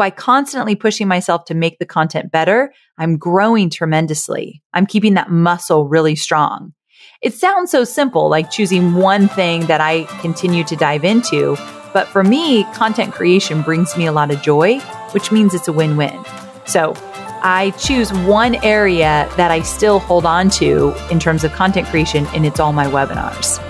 by constantly pushing myself to make the content better, I'm growing tremendously. I'm keeping that muscle really strong. It sounds so simple, like choosing one thing that I continue to dive into. But for me, content creation brings me a lot of joy, which means it's a win win. So I choose one area that I still hold on to in terms of content creation, and it's all my webinars.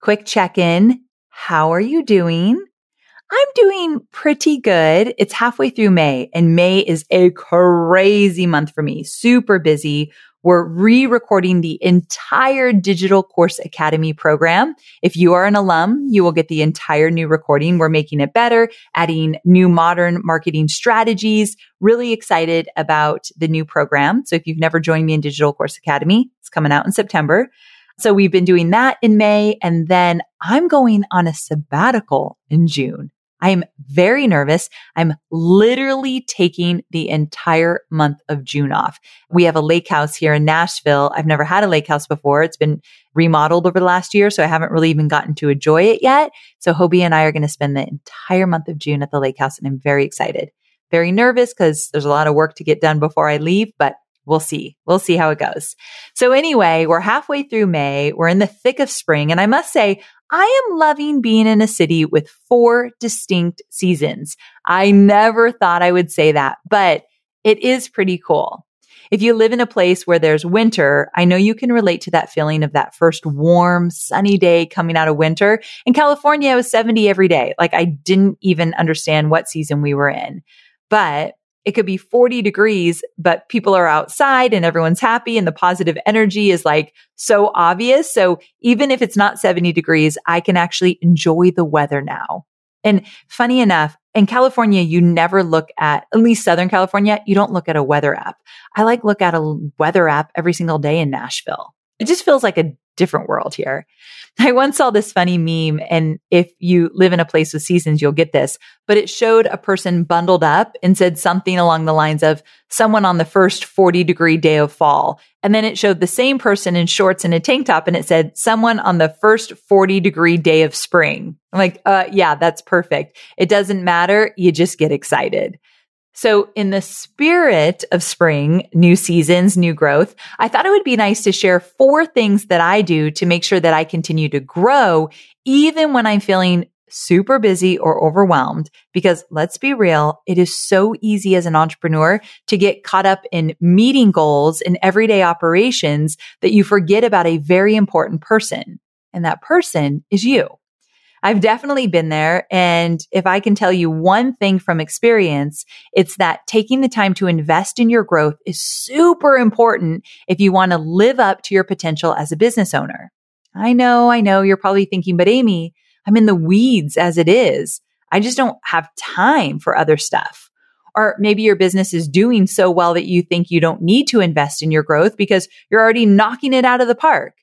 Quick check in. How are you doing? I'm doing pretty good. It's halfway through May and May is a crazy month for me. Super busy we're re-recording the entire Digital Course Academy program. If you are an alum, you will get the entire new recording. We're making it better, adding new modern marketing strategies. Really excited about the new program. So if you've never joined me in Digital Course Academy, it's coming out in September. So we've been doing that in May and then I'm going on a sabbatical in June. I am very nervous. I'm literally taking the entire month of June off. We have a lake house here in Nashville. I've never had a lake house before. It's been remodeled over the last year, so I haven't really even gotten to enjoy it yet. So Hobie and I are going to spend the entire month of June at the lake house and I'm very excited. Very nervous because there's a lot of work to get done before I leave, but we'll see. We'll see how it goes. So anyway, we're halfway through May. We're in the thick of spring. And I must say, I am loving being in a city with four distinct seasons. I never thought I would say that, but it is pretty cool. If you live in a place where there's winter, I know you can relate to that feeling of that first warm, sunny day coming out of winter. In California, it was 70 every day. Like I didn't even understand what season we were in. But it could be 40 degrees, but people are outside and everyone's happy and the positive energy is like so obvious. So even if it's not 70 degrees, I can actually enjoy the weather now. And funny enough, in California, you never look at, at least Southern California, you don't look at a weather app. I like look at a weather app every single day in Nashville. It just feels like a different world here. I once saw this funny meme, and if you live in a place with seasons, you'll get this, but it showed a person bundled up and said something along the lines of someone on the first 40 degree day of fall. And then it showed the same person in shorts and a tank top, and it said someone on the first 40 degree day of spring. I'm like, uh, yeah, that's perfect. It doesn't matter. You just get excited. So in the spirit of spring, new seasons, new growth, I thought it would be nice to share four things that I do to make sure that I continue to grow even when I'm feeling super busy or overwhelmed. Because let's be real, it is so easy as an entrepreneur to get caught up in meeting goals and everyday operations that you forget about a very important person. And that person is you. I've definitely been there. And if I can tell you one thing from experience, it's that taking the time to invest in your growth is super important if you want to live up to your potential as a business owner. I know, I know you're probably thinking, but Amy, I'm in the weeds as it is. I just don't have time for other stuff. Or maybe your business is doing so well that you think you don't need to invest in your growth because you're already knocking it out of the park.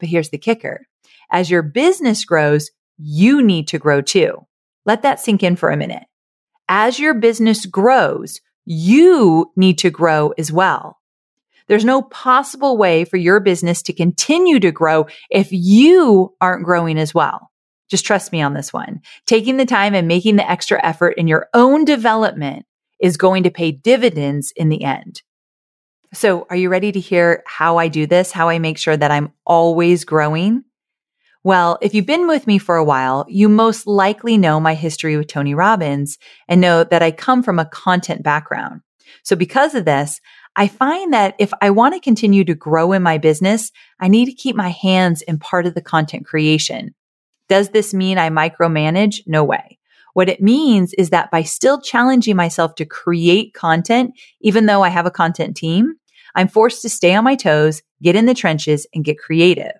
But here's the kicker. As your business grows, you need to grow too. Let that sink in for a minute. As your business grows, you need to grow as well. There's no possible way for your business to continue to grow if you aren't growing as well. Just trust me on this one. Taking the time and making the extra effort in your own development is going to pay dividends in the end. So are you ready to hear how I do this? How I make sure that I'm always growing? Well, if you've been with me for a while, you most likely know my history with Tony Robbins and know that I come from a content background. So because of this, I find that if I want to continue to grow in my business, I need to keep my hands in part of the content creation. Does this mean I micromanage? No way. What it means is that by still challenging myself to create content, even though I have a content team, I'm forced to stay on my toes, get in the trenches and get creative.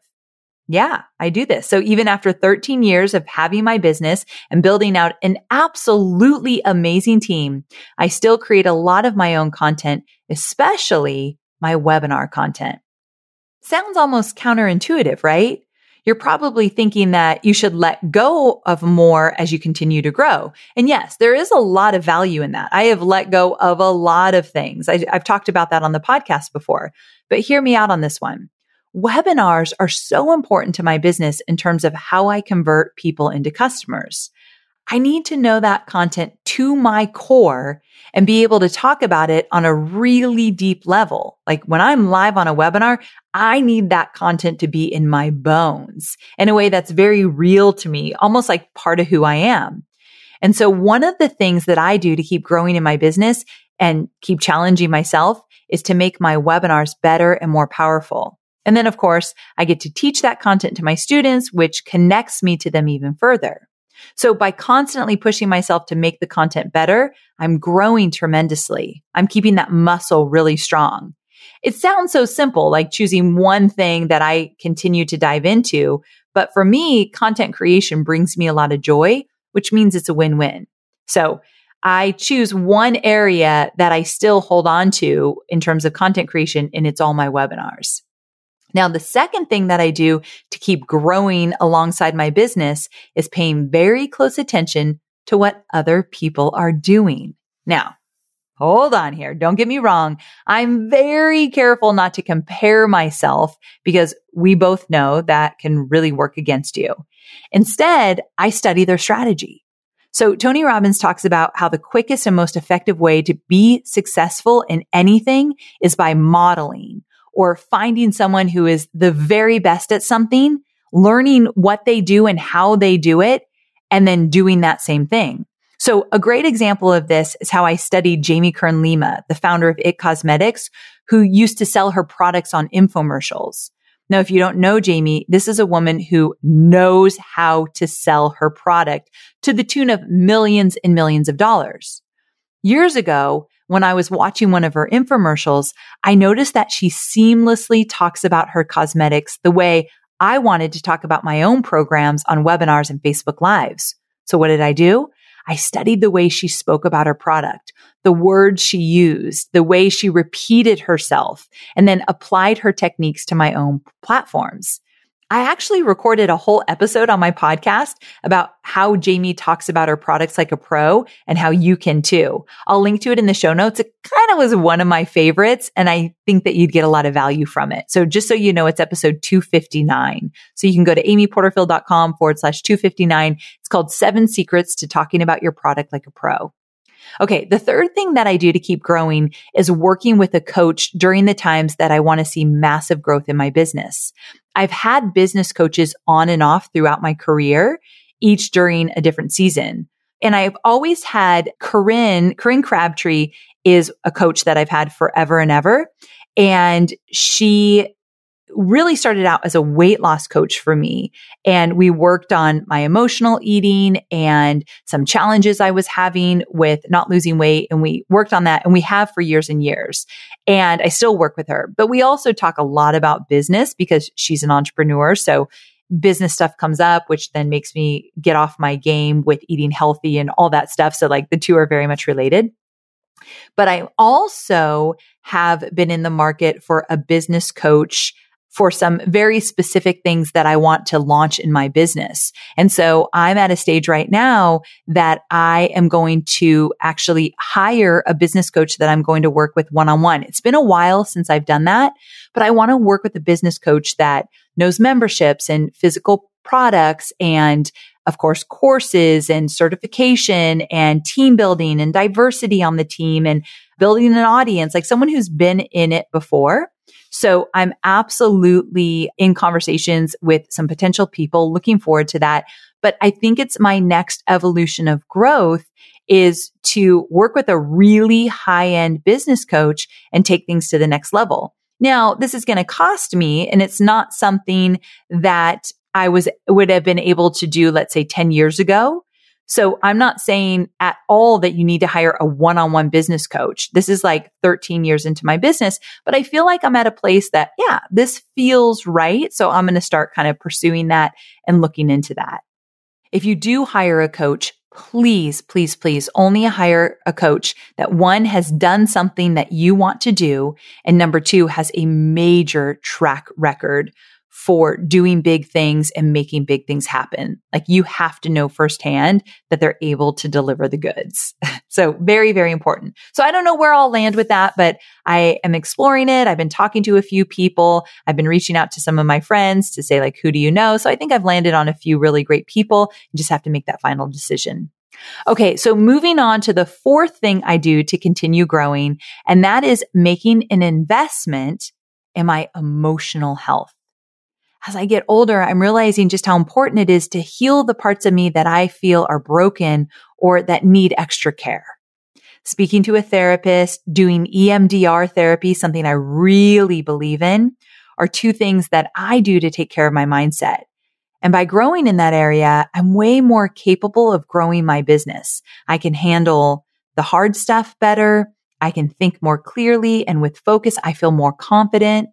Yeah, I do this. So even after 13 years of having my business and building out an absolutely amazing team, I still create a lot of my own content, especially my webinar content. Sounds almost counterintuitive, right? you're probably thinking that you should let go of more as you continue to grow. And yes, there is a lot of value in that. I have let go of a lot of things. I, have talked about that on the podcast before, but hear me out on this one. Webinars are so important to my business in terms of how I convert people into customers. I need to know that content to my core and be able to talk about it on a really deep level. Like when I'm live on a webinar, I need that content to be in my bones in a way that's very real to me, almost like part of who I am. And so one of the things that I do to keep growing in my business and keep challenging myself is to make my webinars better and more powerful. And then of course, I get to teach that content to my students, which connects me to them even further. So by constantly pushing myself to make the content better, I'm growing tremendously. I'm keeping that muscle really strong. It sounds so simple, like choosing one thing that I continue to dive into. But for me, content creation brings me a lot of joy, which means it's a win-win. So I choose one area that I still hold on to in terms of content creation, and it's all my webinars. Now, the second thing that I do to keep growing alongside my business is paying very close attention to what other people are doing. Now, hold on here. Don't get me wrong. I'm very careful not to compare myself because we both know that can really work against you. Instead, I study their strategy. So Tony Robbins talks about how the quickest and most effective way to be successful in anything is by modeling or finding someone who is the very best at something, learning what they do and how they do it, and then doing that same thing. So a great example of this is how I studied Jamie Kern Lima, the founder of IT Cosmetics, who used to sell her products on infomercials. Now, if you don't know Jamie, this is a woman who knows how to sell her product to the tune of millions and millions of dollars. Years ago, when I was watching one of her infomercials, I noticed that she seamlessly talks about her cosmetics the way I wanted to talk about my own programs on webinars and Facebook Lives. So what did I do? I studied the way she spoke about her product, the words she used, the way she repeated herself, and then applied her techniques to my own platforms. I actually recorded a whole episode on my podcast about how Jamie talks about her products like a pro and how you can too. I'll link to it in the show notes. It kind of was one of my favorites and I think that you'd get a lot of value from it. So just so you know, it's episode 259. So you can go to amyporterfield.com forward slash 259. It's called seven secrets to talking about your product like a pro. Okay. The third thing that I do to keep growing is working with a coach during the times that I want to see massive growth in my business. I've had business coaches on and off throughout my career, each during a different season. And I've always had Corinne, Corinne Crabtree is a coach that I've had forever and ever. And she really started out as a weight loss coach for me. And we worked on my emotional eating and some challenges I was having with not losing weight. And we worked on that and we have for years and years. And I still work with her, but we also talk a lot about business because she's an entrepreneur. So business stuff comes up, which then makes me get off my game with eating healthy and all that stuff. So like the two are very much related. But I also have been in the market for a business coach for some very specific things that I want to launch in my business. And so I'm at a stage right now that I am going to actually hire a business coach that I'm going to work with one on one. It's been a while since I've done that, but I want to work with a business coach that knows memberships and physical products and of course, courses and certification and team building and diversity on the team and building an audience, like someone who's been in it before So I'm absolutely in conversations with some potential people looking forward to that. But I think it's my next evolution of growth is to work with a really high end business coach and take things to the next level. Now, this is going to cost me and it's not something that I was, would have been able to do, let's say 10 years ago. So I'm not saying at all that you need to hire a one-on-one business coach. This is like 13 years into my business, but I feel like I'm at a place that, yeah, this feels right. So I'm going to start kind of pursuing that and looking into that. If you do hire a coach, please, please, please only hire a coach that one has done something that you want to do. And number two has a major track record for doing big things and making big things happen. Like you have to know firsthand that they're able to deliver the goods. so very, very important. So I don't know where I'll land with that, but I am exploring it. I've been talking to a few people. I've been reaching out to some of my friends to say like, who do you know? So I think I've landed on a few really great people and just have to make that final decision. Okay. So moving on to the fourth thing I do to continue growing, and that is making an investment in my emotional health as I get older, I'm realizing just how important it is to heal the parts of me that I feel are broken or that need extra care. Speaking to a therapist, doing EMDR therapy, something I really believe in, are two things that I do to take care of my mindset. And by growing in that area, I'm way more capable of growing my business. I can handle the hard stuff better. I can think more clearly and with focus, I feel more confident.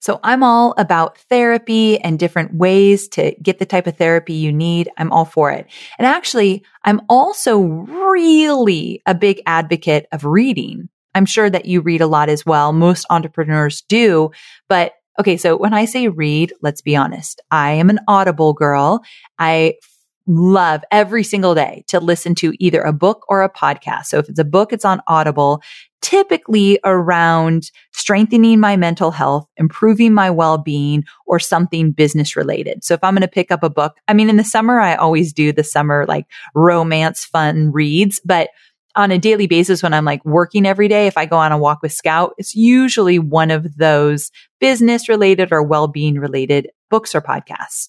So I'm all about therapy and different ways to get the type of therapy you need. I'm all for it. And actually, I'm also really a big advocate of reading. I'm sure that you read a lot as well. Most entrepreneurs do, but Okay, so when I say read, let's be honest. I am an audible girl. I love every single day to listen to either a book or a podcast. So if it's a book, it's on Audible, typically around strengthening my mental health, improving my well-being or something business related. So if I'm going to pick up a book, I mean, in the summer, I always do the summer like romance fun reads, but on a daily basis when I'm like working every day, if I go on a walk with Scout, it's usually one of those business related or well-being related books or podcasts.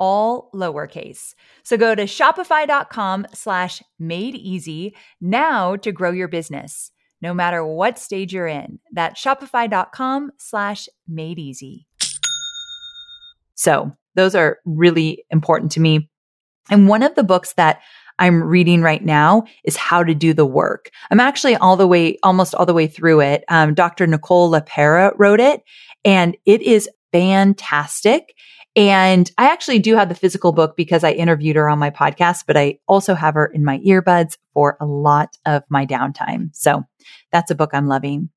all lowercase. So go to shopify.com slash made easy now to grow your business, no matter what stage you're in. That's shopify.com slash made easy. So those are really important to me. And one of the books that I'm reading right now is How to Do the Work. I'm actually all the way, almost all the way through it. Um, Dr. Nicole LePera wrote it and it is fantastic. And I actually do have the physical book because I interviewed her on my podcast, but I also have her in my earbuds for a lot of my downtime. So that's a book I'm loving.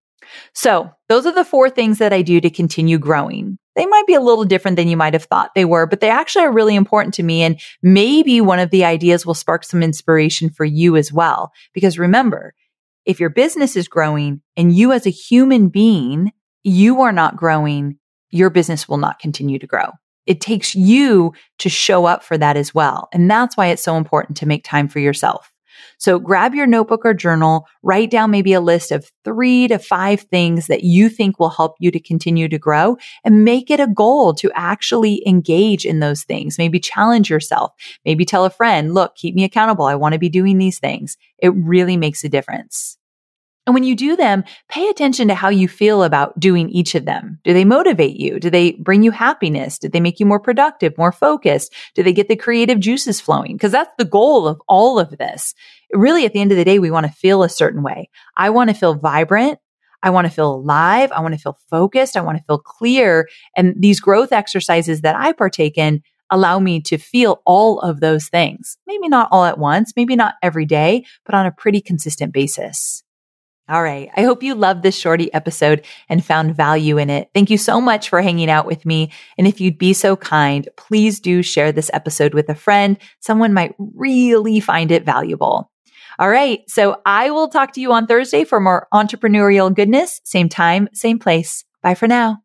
So those are the four things that I do to continue growing. They might be a little different than you might have thought they were, but they actually are really important to me. And maybe one of the ideas will spark some inspiration for you as well. Because remember, if your business is growing and you as a human being, you are not growing, your business will not continue to grow it takes you to show up for that as well. And that's why it's so important to make time for yourself. So grab your notebook or journal, write down maybe a list of three to five things that you think will help you to continue to grow and make it a goal to actually engage in those things. Maybe challenge yourself. Maybe tell a friend, look, keep me accountable. I want to be doing these things. It really makes a difference. And when you do them, pay attention to how you feel about doing each of them. Do they motivate you? Do they bring you happiness? Do they make you more productive, more focused? Do they get the creative juices flowing? Because that's the goal of all of this. Really, at the end of the day, we want to feel a certain way. I want to feel vibrant. I want to feel alive. I want to feel focused. I want to feel clear. And these growth exercises that I partake in allow me to feel all of those things. Maybe not all at once, maybe not every day, but on a pretty consistent basis. All right. I hope you loved this shorty episode and found value in it. Thank you so much for hanging out with me. And if you'd be so kind, please do share this episode with a friend. Someone might really find it valuable. All right. So I will talk to you on Thursday for more entrepreneurial goodness. Same time, same place. Bye for now.